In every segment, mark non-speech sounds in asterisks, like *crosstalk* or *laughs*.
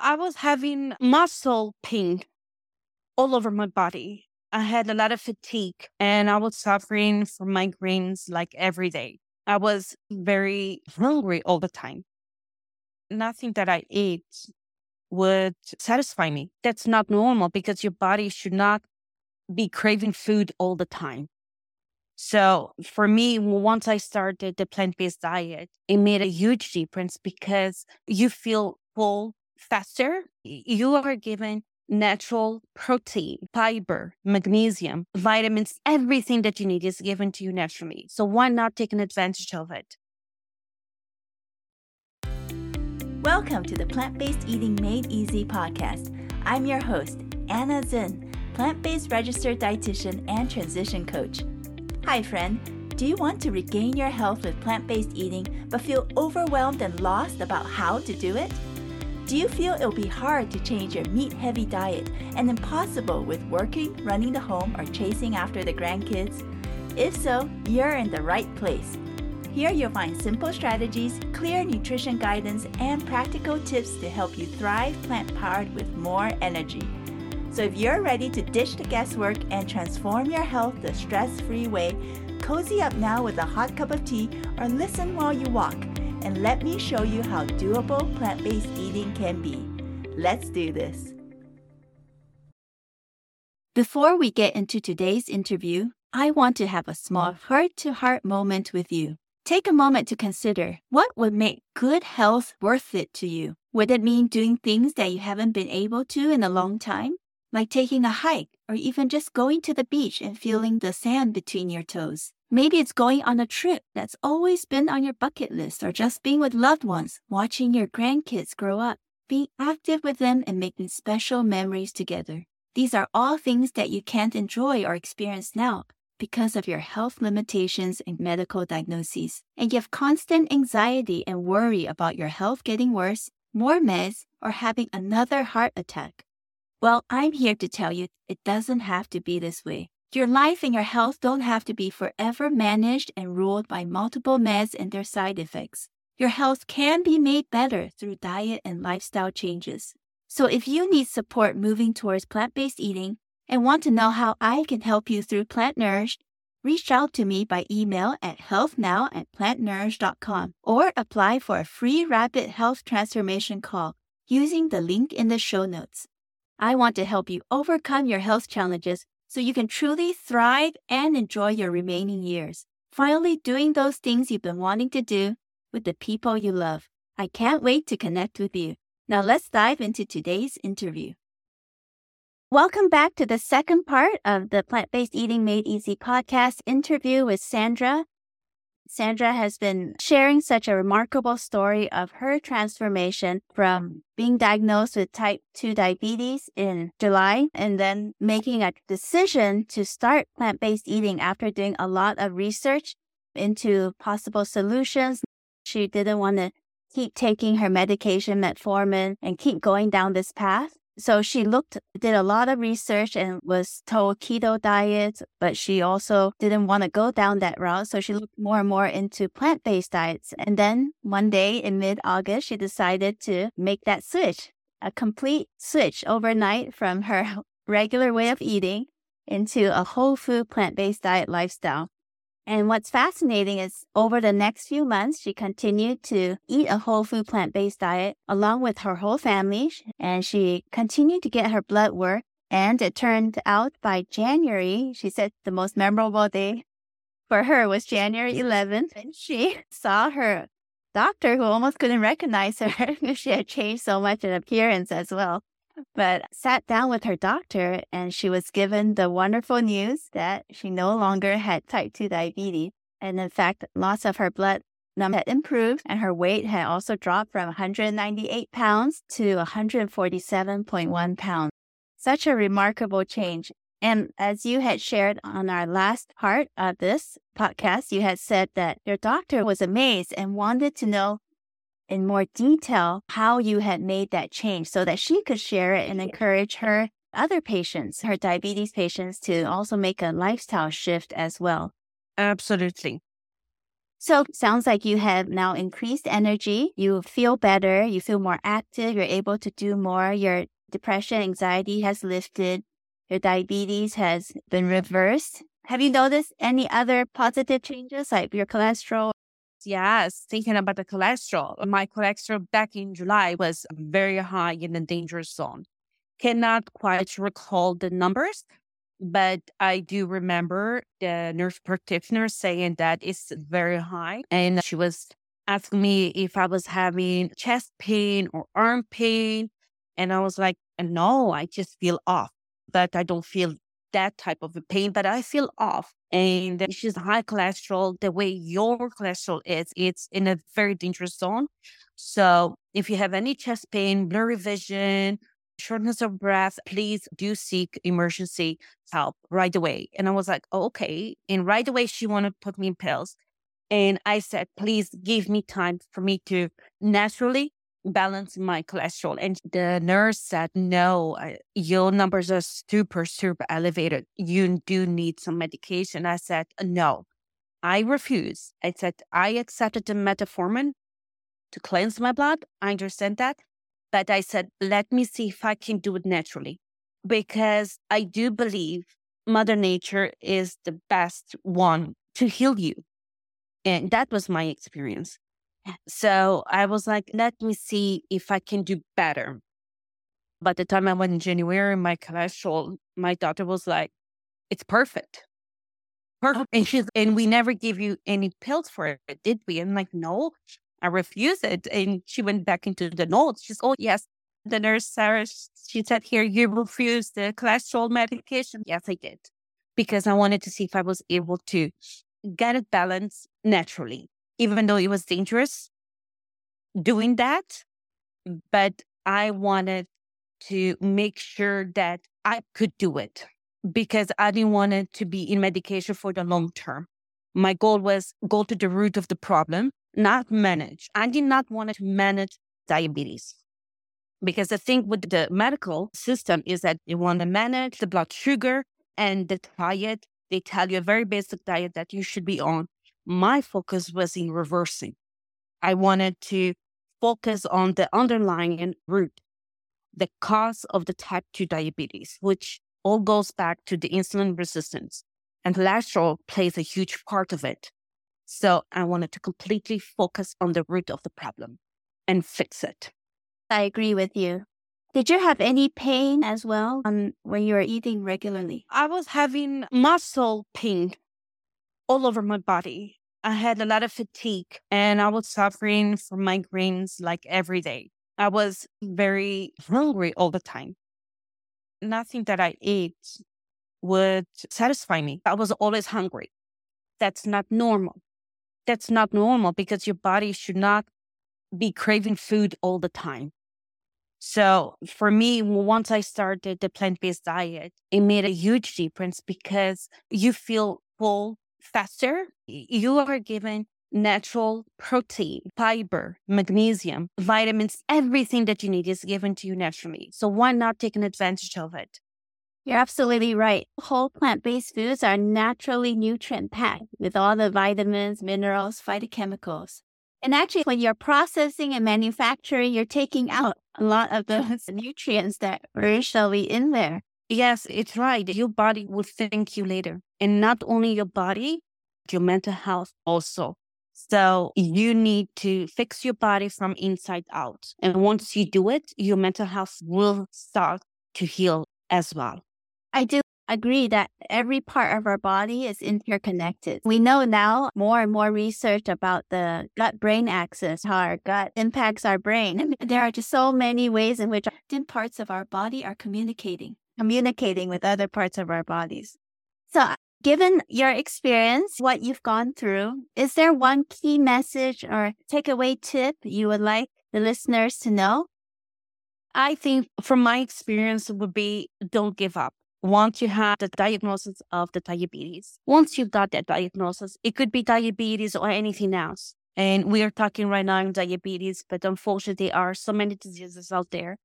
I was having muscle pain all over my body. I had a lot of fatigue and I was suffering from migraines like every day. I was very hungry all the time. Nothing that I ate would satisfy me. That's not normal because your body should not be craving food all the time. So for me, once I started the plant based diet, it made a huge difference because you feel full faster. You are given natural protein, fiber, magnesium, vitamins, everything that you need is given to you naturally. So why not take an advantage of it? Welcome to the Plant Based Eating Made Easy podcast. I'm your host, Anna Zinn, plant based registered dietitian and transition coach. Hi, friend. Do you want to regain your health with plant based eating but feel overwhelmed and lost about how to do it? Do you feel it'll be hard to change your meat heavy diet and impossible with working, running the home, or chasing after the grandkids? If so, you're in the right place. Here you'll find simple strategies, clear nutrition guidance, and practical tips to help you thrive plant powered with more energy. So if you're ready to ditch the guesswork and transform your health the stress free way, cozy up now with a hot cup of tea or listen while you walk and let me show you how doable plant based eating can be. Let's do this. Before we get into today's interview, I want to have a small heart to heart moment with you. Take a moment to consider what would make good health worth it to you. Would it mean doing things that you haven't been able to in a long time? Like taking a hike or even just going to the beach and feeling the sand between your toes. Maybe it's going on a trip that's always been on your bucket list or just being with loved ones, watching your grandkids grow up, being active with them and making special memories together. These are all things that you can't enjoy or experience now because of your health limitations and medical diagnoses. And you have constant anxiety and worry about your health getting worse, more meds, or having another heart attack. Well, I'm here to tell you it doesn't have to be this way. Your life and your health don't have to be forever managed and ruled by multiple meds and their side effects. Your health can be made better through diet and lifestyle changes. So if you need support moving towards plant based eating and want to know how I can help you through Plant Nourished, reach out to me by email at healthnow at plantnourished.com or apply for a free rapid health transformation call using the link in the show notes. I want to help you overcome your health challenges so you can truly thrive and enjoy your remaining years. Finally, doing those things you've been wanting to do with the people you love. I can't wait to connect with you. Now, let's dive into today's interview. Welcome back to the second part of the Plant Based Eating Made Easy podcast interview with Sandra. Sandra has been sharing such a remarkable story of her transformation from being diagnosed with type 2 diabetes in July and then making a decision to start plant based eating after doing a lot of research into possible solutions. She didn't want to keep taking her medication, metformin, and keep going down this path. So she looked, did a lot of research and was told keto diet, but she also didn't want to go down that route. So she looked more and more into plant based diets. And then one day in mid August, she decided to make that switch, a complete switch overnight from her *laughs* regular way of eating into a whole food plant based diet lifestyle. And what's fascinating is over the next few months, she continued to eat a whole food plant based diet along with her whole family. And she continued to get her blood work. And it turned out by January, she said the most memorable day for her was January 11th. And she saw her doctor who almost couldn't recognize her *laughs* because she had changed so much in appearance as well but sat down with her doctor and she was given the wonderful news that she no longer had type 2 diabetes. And in fact, lots of her blood number had improved and her weight had also dropped from 198 pounds to 147.1 pounds. Such a remarkable change. And as you had shared on our last part of this podcast, you had said that your doctor was amazed and wanted to know in more detail how you had made that change so that she could share it and encourage her other patients, her diabetes patients, to also make a lifestyle shift as well. Absolutely. So sounds like you have now increased energy. You feel better. You feel more active. You're able to do more. Your depression, anxiety has lifted. Your diabetes has been reversed. Have you noticed any other positive changes like your cholesterol? Yes, thinking about the cholesterol. Uh, my cholesterol back in July was very high in the danger zone. Cannot quite recall the numbers, but I do remember the nurse practitioner saying that it's very high. And she was asking me if I was having chest pain or arm pain. And I was like, no, I just feel off, but I don't feel that type of pain, but I feel off. And she's high cholesterol. The way your cholesterol is, it's in a very dangerous zone. So if you have any chest pain, blurry vision, shortness of breath, please do seek emergency help right away. And I was like, oh, okay. And right away, she wanted to put me in pills. And I said, please give me time for me to naturally balance my cholesterol. And the nurse said, no, your numbers are super, super elevated. You do need some medication. I said, no, I refuse. I said, I accepted the metformin to cleanse my blood. I understand that. But I said, let me see if I can do it naturally because I do believe Mother Nature is the best one to heal you. And that was my experience. So I was like, let me see if I can do better. By the time I went in January, my cholesterol, my doctor was like, it's perfect. Oh. Perfect. And she's and we never give you any pills for it, did we? And I'm like, no, I refuse it. And she went back into the notes. She's, oh, yes. The nurse, Sarah, she said, here, you refuse the cholesterol medication. Yes, I did. Because I wanted to see if I was able to get it balanced naturally, even though it was dangerous doing that. But I wanted to make sure that I could do it because I didn't want it to be in medication for the long term. My goal was go to the root of the problem not manage. I did not want to manage diabetes. Because the thing with the medical system is that you want to manage the blood sugar and the diet. They tell you a very basic diet that you should be on. My focus was in reversing. I wanted to focus on the underlying root, the cause of the type 2 diabetes, which all goes back to the insulin resistance. And cholesterol plays a huge part of it. So I wanted to completely focus on the root of the problem and fix it. I agree with you. Did you have any pain as well um, when you were eating regularly? I was having muscle pain all over my body. I had a lot of fatigue and I was suffering from migraines like every day. I was very hungry all the time. Nothing that I ate would satisfy me. I was always hungry. That's not normal that's not normal because your body should not be craving food all the time. So for me, once I started the plant based diet, it made a huge difference because you feel full faster. You are given natural protein, fiber, magnesium, vitamins, everything that you need is given to you naturally. So why not take an advantage of it? You're absolutely right. Whole plant based foods are naturally nutrient packed with all the vitamins, minerals, phytochemicals. And actually, when you're processing and manufacturing, you're taking out a lot of those *laughs* nutrients that are originally in there. Yes, it's right. Your body will thank you later. And not only your body, your mental health also. So you need to fix your body from inside out. And once you do it, your mental health will start to heal as well. I do agree that every part of our body is interconnected. We know now more and more research about the gut brain axis, how our gut impacts our brain. *laughs* There are just so many ways in which different parts of our body are communicating, communicating with other parts of our bodies. So, given your experience, what you've gone through, is there one key message or takeaway tip you would like the listeners to know? I think from my experience would be don't give up once you have the diagnosis of the diabetes, once you've got that diagnosis, it could be diabetes or anything else. And we are talking right now in diabetes, but unfortunately, there are so many diseases out there.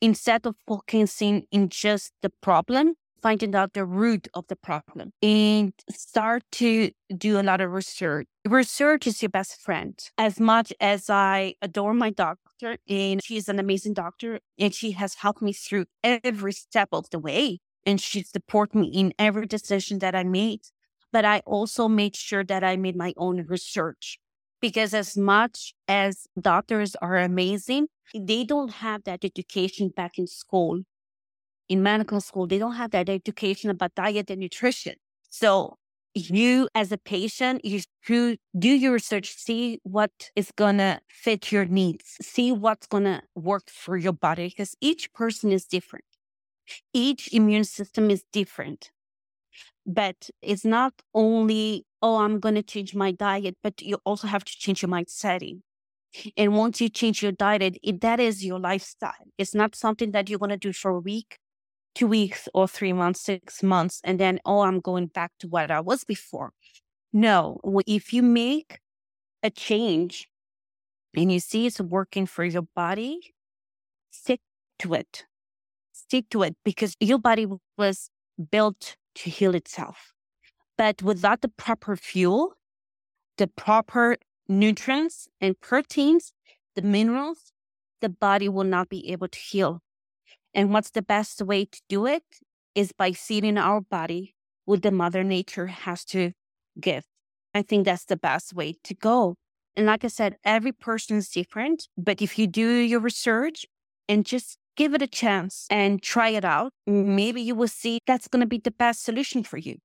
Instead of focusing in just the problem, finding out the root of the problem and start to do a lot of research. Research is your best friend. As much as I adore my doctor, and she's an amazing doctor, and she has helped me through every step of the way, and she supported me in every decision that I made. But I also made sure that I made my own research because as much as doctors are amazing, they don't have that education back in school. In medical school, they don't have that education about diet and nutrition. So you as a patient, you do your research, see what is gonna fit your needs, see what's gonna work for your body, because each person is different. Each immune system is different. But it's not only, oh, I'm going to change my diet, but you also have to change your mindset. And once you change your diet, it, that is your lifestyle. It's not something that you're going to do for a week, two weeks, or three months, six months, and then, oh, I'm going back to what I was before. No, if you make a change and you see it's working for your body, stick to it. Stick to it because your body was built to heal itself. But without the proper fuel, the proper nutrients and proteins, the minerals, the body will not be able to heal. And what's the best way to do it is by seeding our body what the mother nature has to give. I think that's the best way to go. And like I said, every person is different, but if you do your research and just give it a chance and try it out. Maybe you will see that's going to be the best solution for you.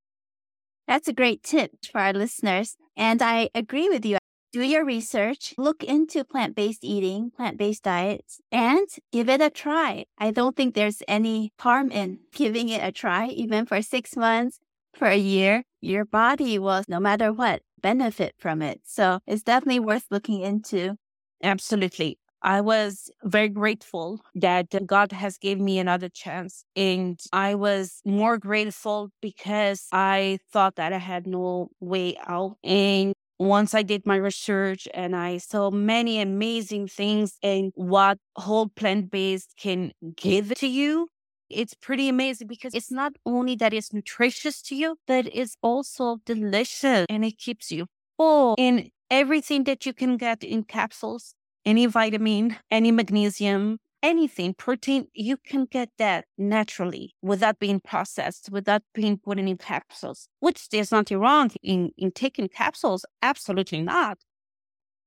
That's a great tip for our listeners. And I agree with you. Do your research, look into plant based eating, plant based diets, and give it a try. I don't think there's any harm in *laughs* giving it a try, even for six months, for a year. Your body will, no matter what, benefit from it. So it's definitely worth looking into. Absolutely. I was very grateful that God has given me another chance. And I was more grateful because I thought that I had no way out. And once I did my research and I saw many amazing things and what whole plant based can give to you, it's pretty amazing because it's not only that it's nutritious to you, but it's also delicious and it keeps you full. And everything that you can get in capsules any vitamin, any magnesium, anything, protein, you can get that naturally without being processed, without being put in capsules, which there's nothing wrong in, in taking capsules. Absolutely not.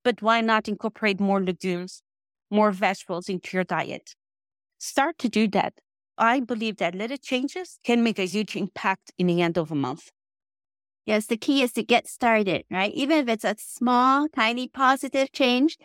But why not incorporate more legumes, more vegetables into your diet? Start to do that. I believe that little changes can make a huge impact in the end of a month. Yes, the key is to get started, right? Even if it's a small, tiny positive change,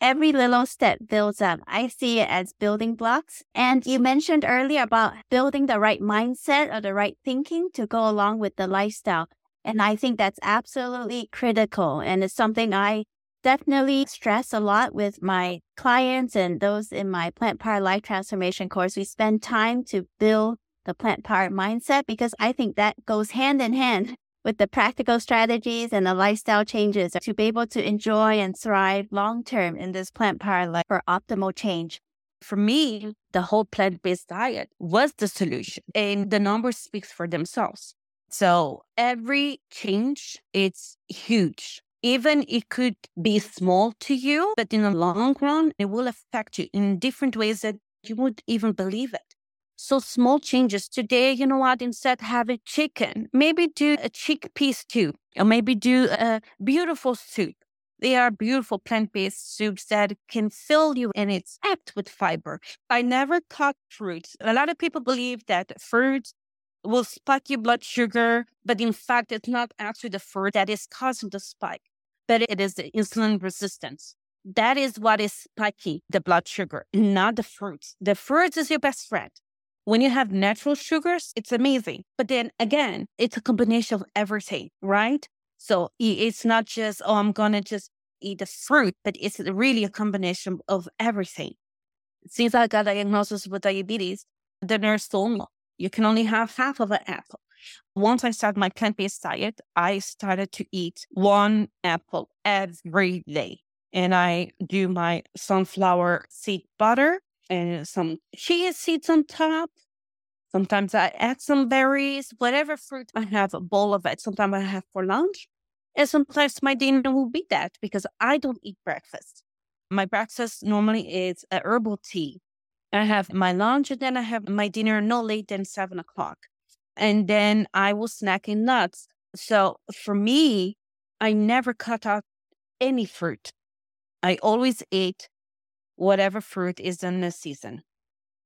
every little step builds up. I see it as building blocks. And you mentioned earlier about building the right mindset or the right thinking to go along with the lifestyle. And I think that's absolutely critical. And it's something I definitely stress a lot with my clients and those in my plant power life transformation course. We spend time to build the plant power mindset because I think that goes hand in hand with the practical strategies and the lifestyle changes to be able to enjoy and thrive long term in this plant powered life for optimal change. For me, the whole plant based diet was the solution, and the numbers speaks for themselves. So every change, it's huge. Even it could be small to you, but in the long run, it will affect you in different ways that you would even believe it. So small changes today, you know what? Instead have a chicken, maybe do a chickpea soup, or maybe do a beautiful soup. They are beautiful plant-based soups that can fill you and it's packed with fiber. I never cut fruits. A lot of people believe that fruits will spike your blood sugar, but in fact, it's not actually the fruit that is causing the spike, but it is the insulin resistance. That is what is spiking the blood sugar, not the fruits. The fruits is your best friend. When you have natural sugars, it's amazing. But then again, it's a combination of everything, right? So it's not just, oh, I'm going to just eat the fruit, but it's really a combination of everything. Since I got diagnosed with diabetes, the nurse told me you can only have half of an apple. Once I started my plant based diet, I started to eat one apple every day. And I do my sunflower seed butter and some chia seeds on top. Sometimes I add some berries, whatever fruit I have, a bowl of it. Sometimes I have for lunch. And sometimes my dinner will be that because I don't eat breakfast. My breakfast normally is a herbal tea. I have my lunch and then I have my dinner no late than seven o'clock. And then I will snack in nuts. So for me, I never cut out any fruit. I always ate whatever fruit is in the season.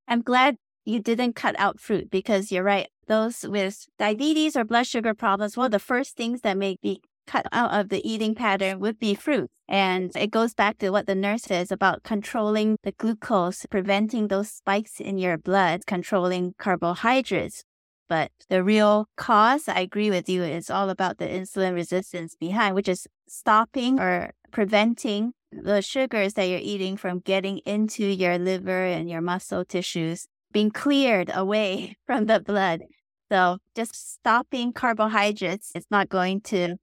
I'm glad you didn't cut out fruit because you're right. Those with diabetes or blood sugar problems, one of the first things that may be cut out of the eating pattern would be fruit. And it goes back to what the nurse says about controlling the glucose, preventing those spikes in your blood, controlling carbohydrates. But the real cause, I agree with you, is all about the insulin resistance behind, which is stopping or preventing the sugars that you're eating from getting into your liver and your muscle tissues, being cleared away *laughs* from the blood. So just stopping carbohydrates is not going to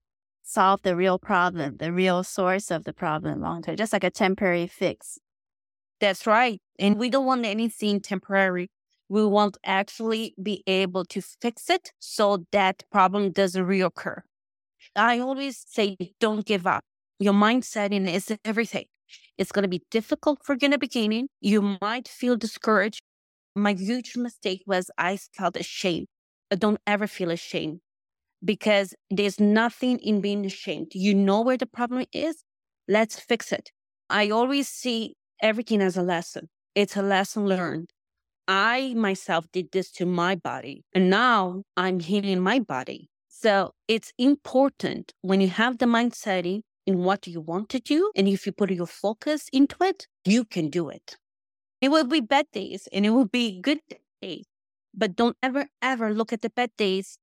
solve the real problem, the real source of the problem long term, just like a temporary fix. That's right. And we don't want anything temporary. We want actually be able to fix it so that problem doesn't reoccur. I always say, don't give up. Your mindset in is everything. It's going to be difficult for you in the beginning. You might feel discouraged. My huge mistake was I felt ashamed. I don't ever feel ashamed because there's nothing in being ashamed. You know where the problem is. Let's fix it. I always see everything as a lesson. It's a lesson learned. I myself did this to my body, and now I'm healing my body. So it's important when you have the mindset in what you want to do, and if you put your focus into it, you can do it. It will be bad days and it will be good days, but don't ever, ever look at the bad days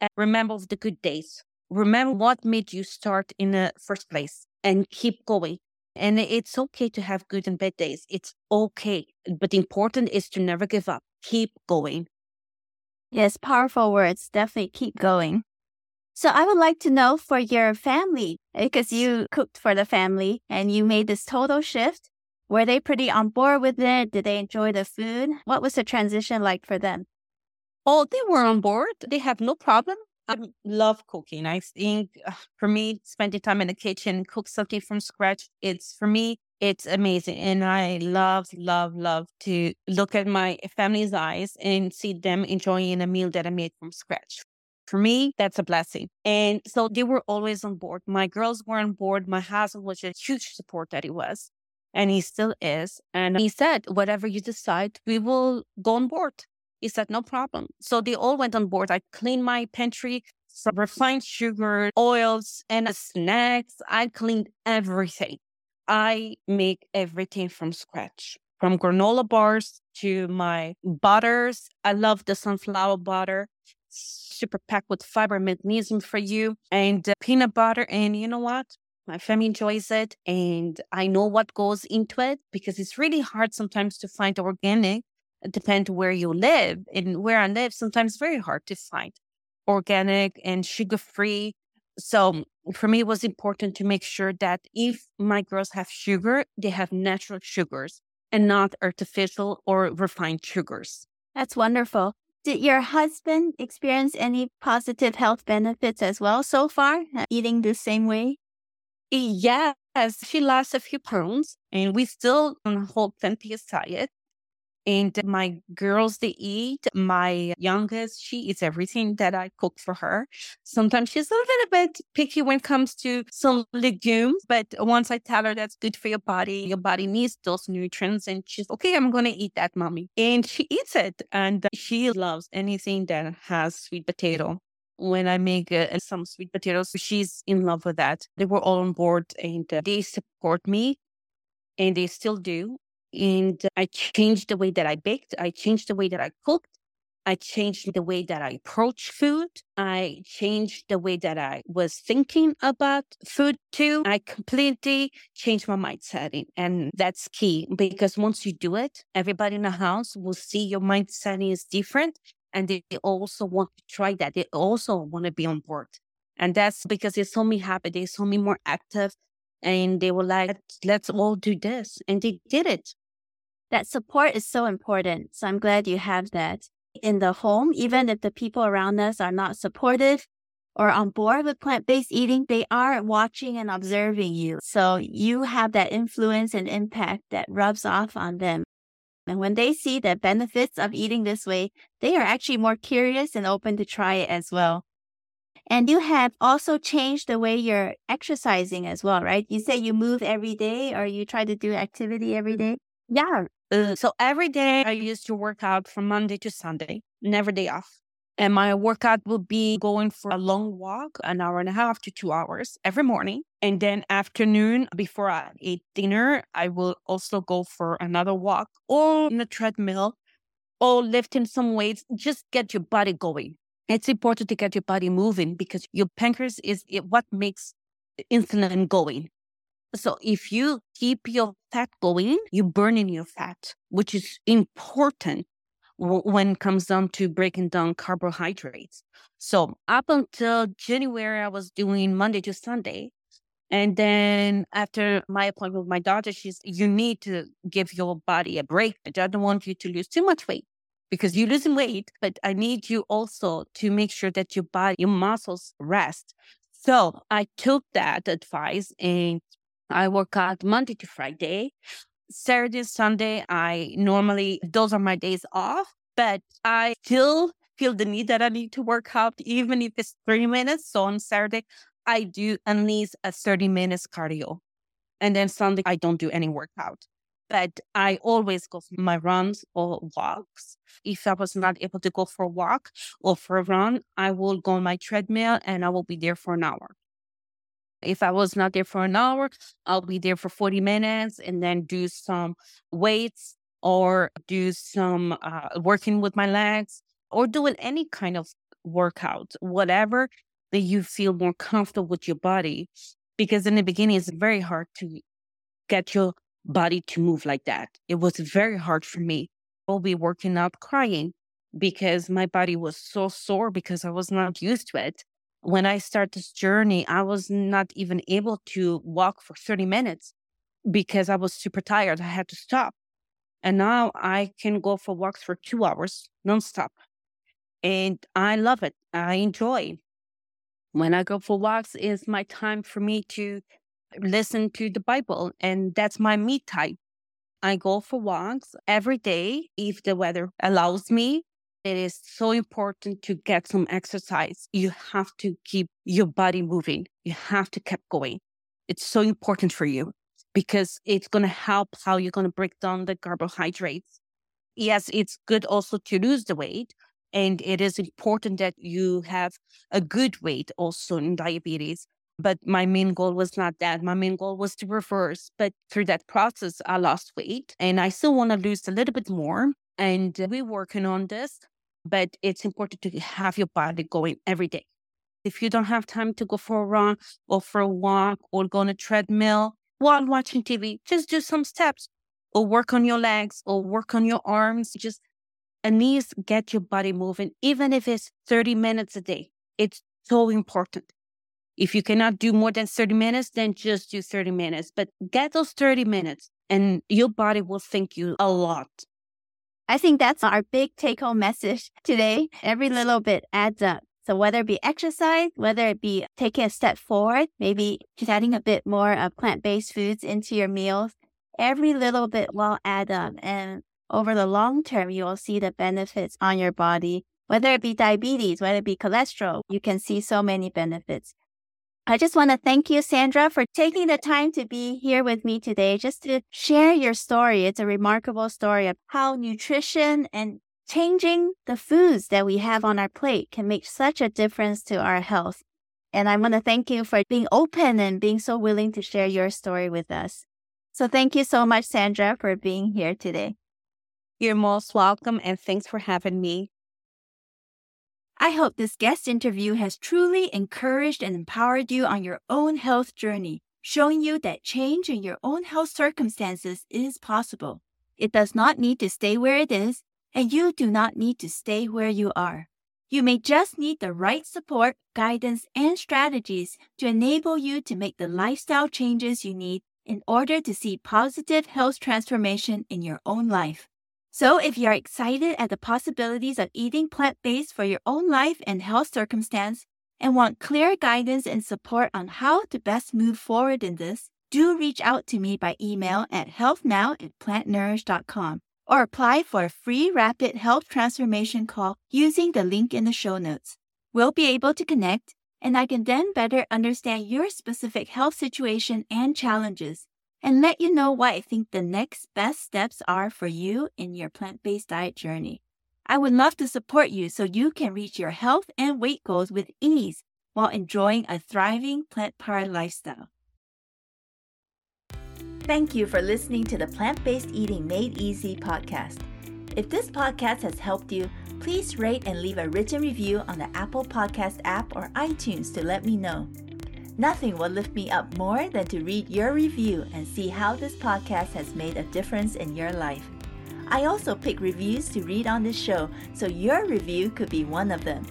and remember the good days. Remember what made you start in the first place and keep going. And it's okay to have good and bad days. It's okay. But important is to never give up. Keep going. Yes, powerful words. Definitely keep going. So I would like to know for your family, because you cooked for the family and you made this total shift. Were they pretty on board with it? Did they enjoy the food? What was the transition like for them? Oh, they were on board. They have no problem. I love cooking. I think uh, for me, spending time in the kitchen, cook something from scratch, it's for me, it's amazing. And I love, love, love to look at my family's eyes and see them enjoying a meal that I made from scratch. For me, that's a blessing. And so they were always on board. My girls were on board. My husband was a huge support that he was, and he still is. And he said, whatever you decide, we will go on board. He said, no problem. So they all went on board. I cleaned my pantry, some refined sugar, oils, and snacks. I cleaned everything. I make everything from scratch, from granola bars to my butters. I love the sunflower butter, super packed with fiber, magnesium for you, and uh, peanut butter. And you know what? My family enjoys it, and I know what goes into it because it's really hard sometimes to find organic depend where you live. And where I live, sometimes very hard to find organic and sugar free. So for me, it was important to make sure that if my girls have sugar, they have natural sugars and not artificial or refined sugars. That's wonderful. Did your husband experience any positive health benefits as well so far, uh, eating the same way? Yes, she lost a few pounds and we still hold plenty diet. And my girls, they eat. My youngest, she eats everything that I cook for her. Sometimes she's a little bit picky when it comes to some legumes, but once I tell her that's good for your body, your body needs those nutrients, and she's okay, I'm going to eat that, mommy. And she eats it. And she loves anything that has sweet potato when I make uh, some sweet potatoes. She's in love with that. They were all on board and uh, they support me and they still do. And I changed the way that I baked. I changed the way that I cooked. I changed the way that I approach food. I changed the way that I was thinking about food too. I completely changed my mindset. And that's key because once you do it, everybody in the house will see your mindset is different. And they also want to try that. They also want to be on board. And that's because they saw me happy. They saw me more active and they were like, let's all do this. And they did it. That support is so important. So I'm glad you have that. in the home, even if the people around us are not supportive or on board with plant based eating, they are watching and observing you. So you have that influence and impact that rubs off on them. And when they see the benefits of eating this way, they are actually more curious and open to try it as well. And you have also changed the way you're exercising as well, right? You say you move every day or you try to do activity every mm-hmm. day. Yeah. So every day I used to work out from Monday to Sunday, never day off. And my workout will be going for a long walk, an hour and a half to two hours every morning. And then afternoon, before I eat dinner, I will also go for another walk or in a treadmill or lifting some weights. Just get your body going. It's important to get your body moving because your pancreas is what makes insulin going. So if you keep your fat going, you're burning your fat, which is important when it comes down to breaking down carbohydrates. So up until January, I was doing Monday to Sunday. And then after my appointment with my doctor, she's, you need to give your body a break. I don't want you to lose too much weight because you're losing weight, but I need you also to make sure that your body, your muscles rest. So I took that advice and I work out Monday to Friday. Saturday, Sunday, I normally, those are my days off, but I still feel the need that I need to work out, even if it's 30 minutes. So on Saturday, I do at least a 30 minutes cardio. And then Sunday, I don't do any workout. But I always go for my runs or walks. If I was not able to go for a walk or for a run, I will go on my treadmill and I will be there for an hour. If I was not there for an hour, I'll be there for 40 minutes and then do some weights or do some uh, working with my legs or doing any kind of workout, whatever that you feel more comfortable with your body. Because in the beginning, it's very hard to get your body to move like that. It was very hard for me. I'll be working out crying because my body was so sore because I was not used to it when I start this journey, I was not even able to walk for 30 minutes because I was super tired. I had to stop. And now I can go for walks for two hours nonstop. And I love it. I enjoy. When I go for walks, is my time for me to listen to the Bible, and that's my me time. I go for walks every day if the weather allows me it is so important to get some exercise. You have to keep your body moving. You have to keep going. It's so important for you because it's going to help how you're going to break down the carbohydrates. Yes, it's good also to lose the weight. And it is important that you have a good weight also in diabetes. But my main goal was not that. My main goal was to reverse. But through that process, I lost weight and I still want to lose a little bit more. And we're working on this but it's important to have your body going every day. If you don't have time to go for a run or for a walk or go on a treadmill while watching TV, just do some steps or work on your legs or work on your arms. Just at least get your body moving, even if it's 30 minutes a day. It's so important. If you cannot do more than 30 minutes, then just do 30 minutes, but get those 30 minutes and your body will thank you a lot. I think that's our big take home message today. Every little bit adds up. So whether it be exercise, whether it be taking a step forward, maybe just adding a bit more of plant-based foods into your meals, every little bit will add up. And over the long term, you will see the benefits on your body, whether it be diabetes, whether it be cholesterol, you can see so many benefits. I just want to thank you, Sandra, for taking the time to be here with me today, just to share your story. It's a remarkable story of how nutrition and changing the foods that we have on our plate can make such a difference to our health. And I want to thank you for being open and being so willing to share your story with us. So thank you so much, Sandra, for being here today. You're most welcome and thanks for having me. I hope this guest interview has truly encouraged and empowered you on your own health journey, showing you that change in your own health circumstances is possible. It does not need to stay where it is, and you do not need to stay where you are. You may just need the right support, guidance, and strategies to enable you to make the lifestyle changes you need in order to see positive health transformation in your own life. So, if you're excited at the possibilities of eating plant based for your own life and health circumstance, and want clear guidance and support on how to best move forward in this, do reach out to me by email at healthnow at plantnourished.com or apply for a free rapid health transformation call using the link in the show notes. We'll be able to connect, and I can then better understand your specific health situation and challenges and let you know what I think the next best steps are for you in your plant based diet journey. I would love to support you so you can reach your health and weight goals with ease while enjoying a thriving plant powered lifestyle. Thank you for listening to the Plant Based Eating Made Easy podcast. If this podcast has helped you, please rate and leave a written review on the Apple Podcast app or iTunes to let me know. Nothing will lift me up more than to read your review and see how this podcast has made a difference in your life. I also pick reviews to read on this show, so your review could be one of them.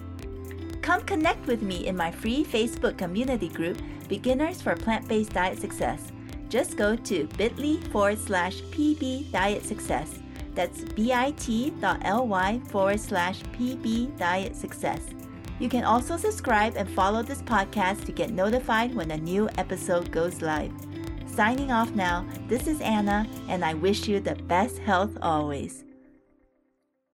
Come connect with me in my free Facebook community group, Beginners for Plant Based Diet Success. Just go to bit.ly forward slash PB Diet Success. That's bit.ly forward slash PB Diet Success. You can also subscribe and follow this podcast to get notified when a new episode goes live. Signing off now, this is Anna, and I wish you the best health always.